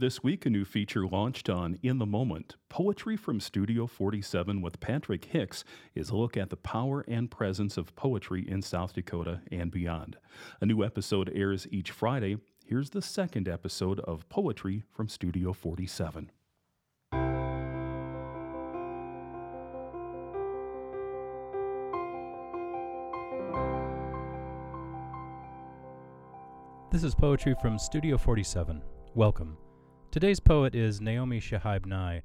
This week, a new feature launched on In the Moment. Poetry from Studio 47 with Patrick Hicks is a look at the power and presence of poetry in South Dakota and beyond. A new episode airs each Friday. Here's the second episode of Poetry from Studio 47. This is poetry from Studio 47. Welcome. Today's poet is Naomi Shihab Nye.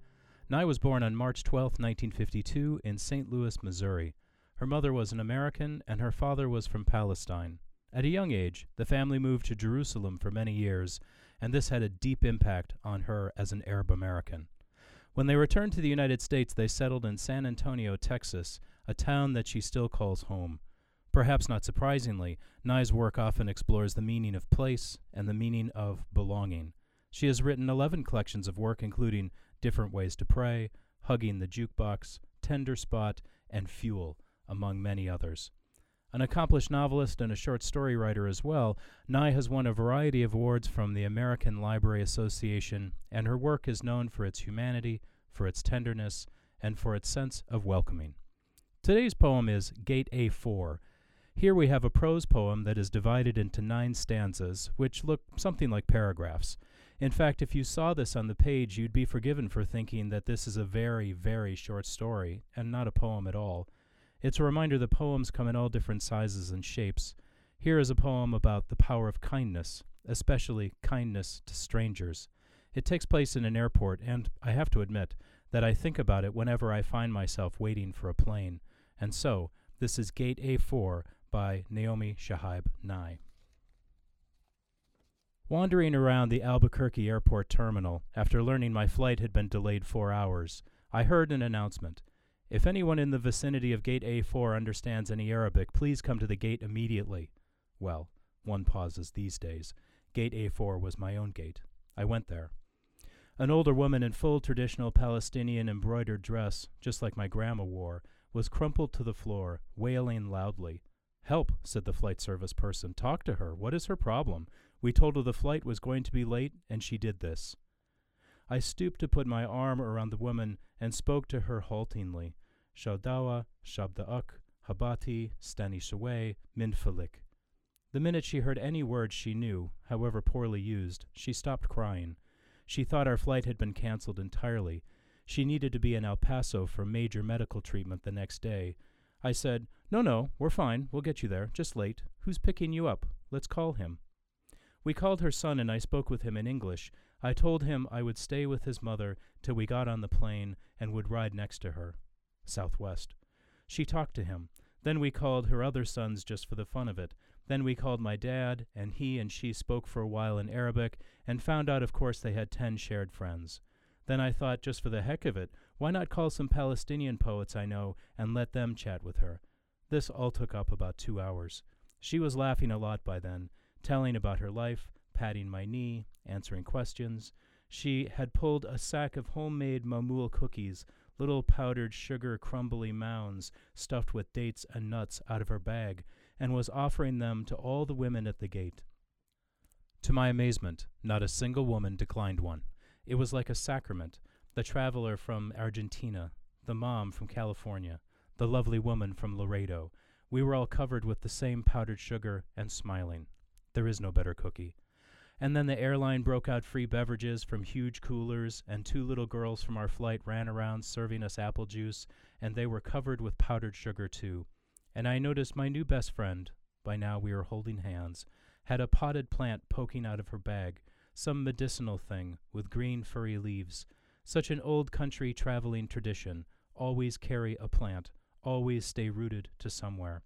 Nye was born on March 12, 1952, in St. Louis, Missouri. Her mother was an American and her father was from Palestine. At a young age, the family moved to Jerusalem for many years, and this had a deep impact on her as an Arab American. When they returned to the United States, they settled in San Antonio, Texas, a town that she still calls home. Perhaps not surprisingly, Nye's work often explores the meaning of place and the meaning of belonging. She has written 11 collections of work, including Different Ways to Pray, Hugging the Jukebox, Tender Spot, and Fuel, among many others. An accomplished novelist and a short story writer as well, Nye has won a variety of awards from the American Library Association, and her work is known for its humanity, for its tenderness, and for its sense of welcoming. Today's poem is Gate A4. Here we have a prose poem that is divided into nine stanzas, which look something like paragraphs. In fact, if you saw this on the page, you'd be forgiven for thinking that this is a very, very short story and not a poem at all. It's a reminder that poems come in all different sizes and shapes. Here is a poem about the power of kindness, especially kindness to strangers. It takes place in an airport, and I have to admit that I think about it whenever I find myself waiting for a plane. And so, this is Gate A4 by Naomi Shihab Nye. Wandering around the Albuquerque airport terminal, after learning my flight had been delayed four hours, I heard an announcement. If anyone in the vicinity of Gate A4 understands any Arabic, please come to the gate immediately. Well, one pauses these days. Gate A4 was my own gate. I went there. An older woman in full traditional Palestinian embroidered dress, just like my grandma wore, was crumpled to the floor, wailing loudly. Help, said the flight service person. Talk to her. What is her problem? We told her the flight was going to be late, and she did this. I stooped to put my arm around the woman and spoke to her haltingly. Shaudawa, Shabda'uk, Habati, Stanishawe, Minfalik. The minute she heard any word she knew, however poorly used, she stopped crying. She thought our flight had been canceled entirely. She needed to be in El Paso for major medical treatment the next day. I said, No, no, we're fine. We'll get you there. Just late. Who's picking you up? Let's call him. We called her son, and I spoke with him in English. I told him I would stay with his mother till we got on the plane and would ride next to her. Southwest. She talked to him. Then we called her other sons just for the fun of it. Then we called my dad, and he and she spoke for a while in Arabic, and found out, of course, they had ten shared friends. Then I thought, just for the heck of it, why not call some Palestinian poets I know and let them chat with her? This all took up about two hours. She was laughing a lot by then, telling about her life, patting my knee, answering questions. She had pulled a sack of homemade mamoul cookies, little powdered sugar crumbly mounds stuffed with dates and nuts, out of her bag, and was offering them to all the women at the gate. To my amazement, not a single woman declined one. It was like a sacrament. The traveler from Argentina, the mom from California, the lovely woman from Laredo. We were all covered with the same powdered sugar and smiling. There is no better cookie. And then the airline broke out free beverages from huge coolers, and two little girls from our flight ran around serving us apple juice, and they were covered with powdered sugar too. And I noticed my new best friend, by now we were holding hands, had a potted plant poking out of her bag, some medicinal thing with green furry leaves. Such an old country traveling tradition, always carry a plant, always stay rooted to somewhere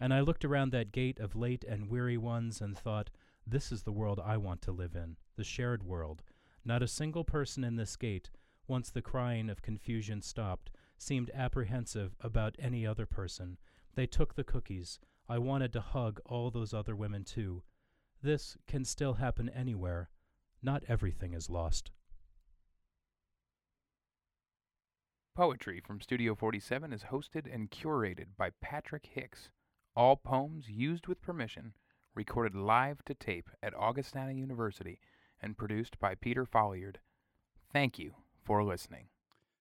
and I looked around that gate of late and weary ones and thought, this is the world I want to live in, the shared world. Not a single person in this gate, once the crying of confusion stopped, seemed apprehensive about any other person. They took the cookies. I wanted to hug all those other women too. This can still happen anywhere. Not everything is lost. Poetry from Studio 47 is hosted and curated by Patrick Hicks. All poems used with permission, recorded live to tape at Augustana University, and produced by Peter Folliard. Thank you for listening.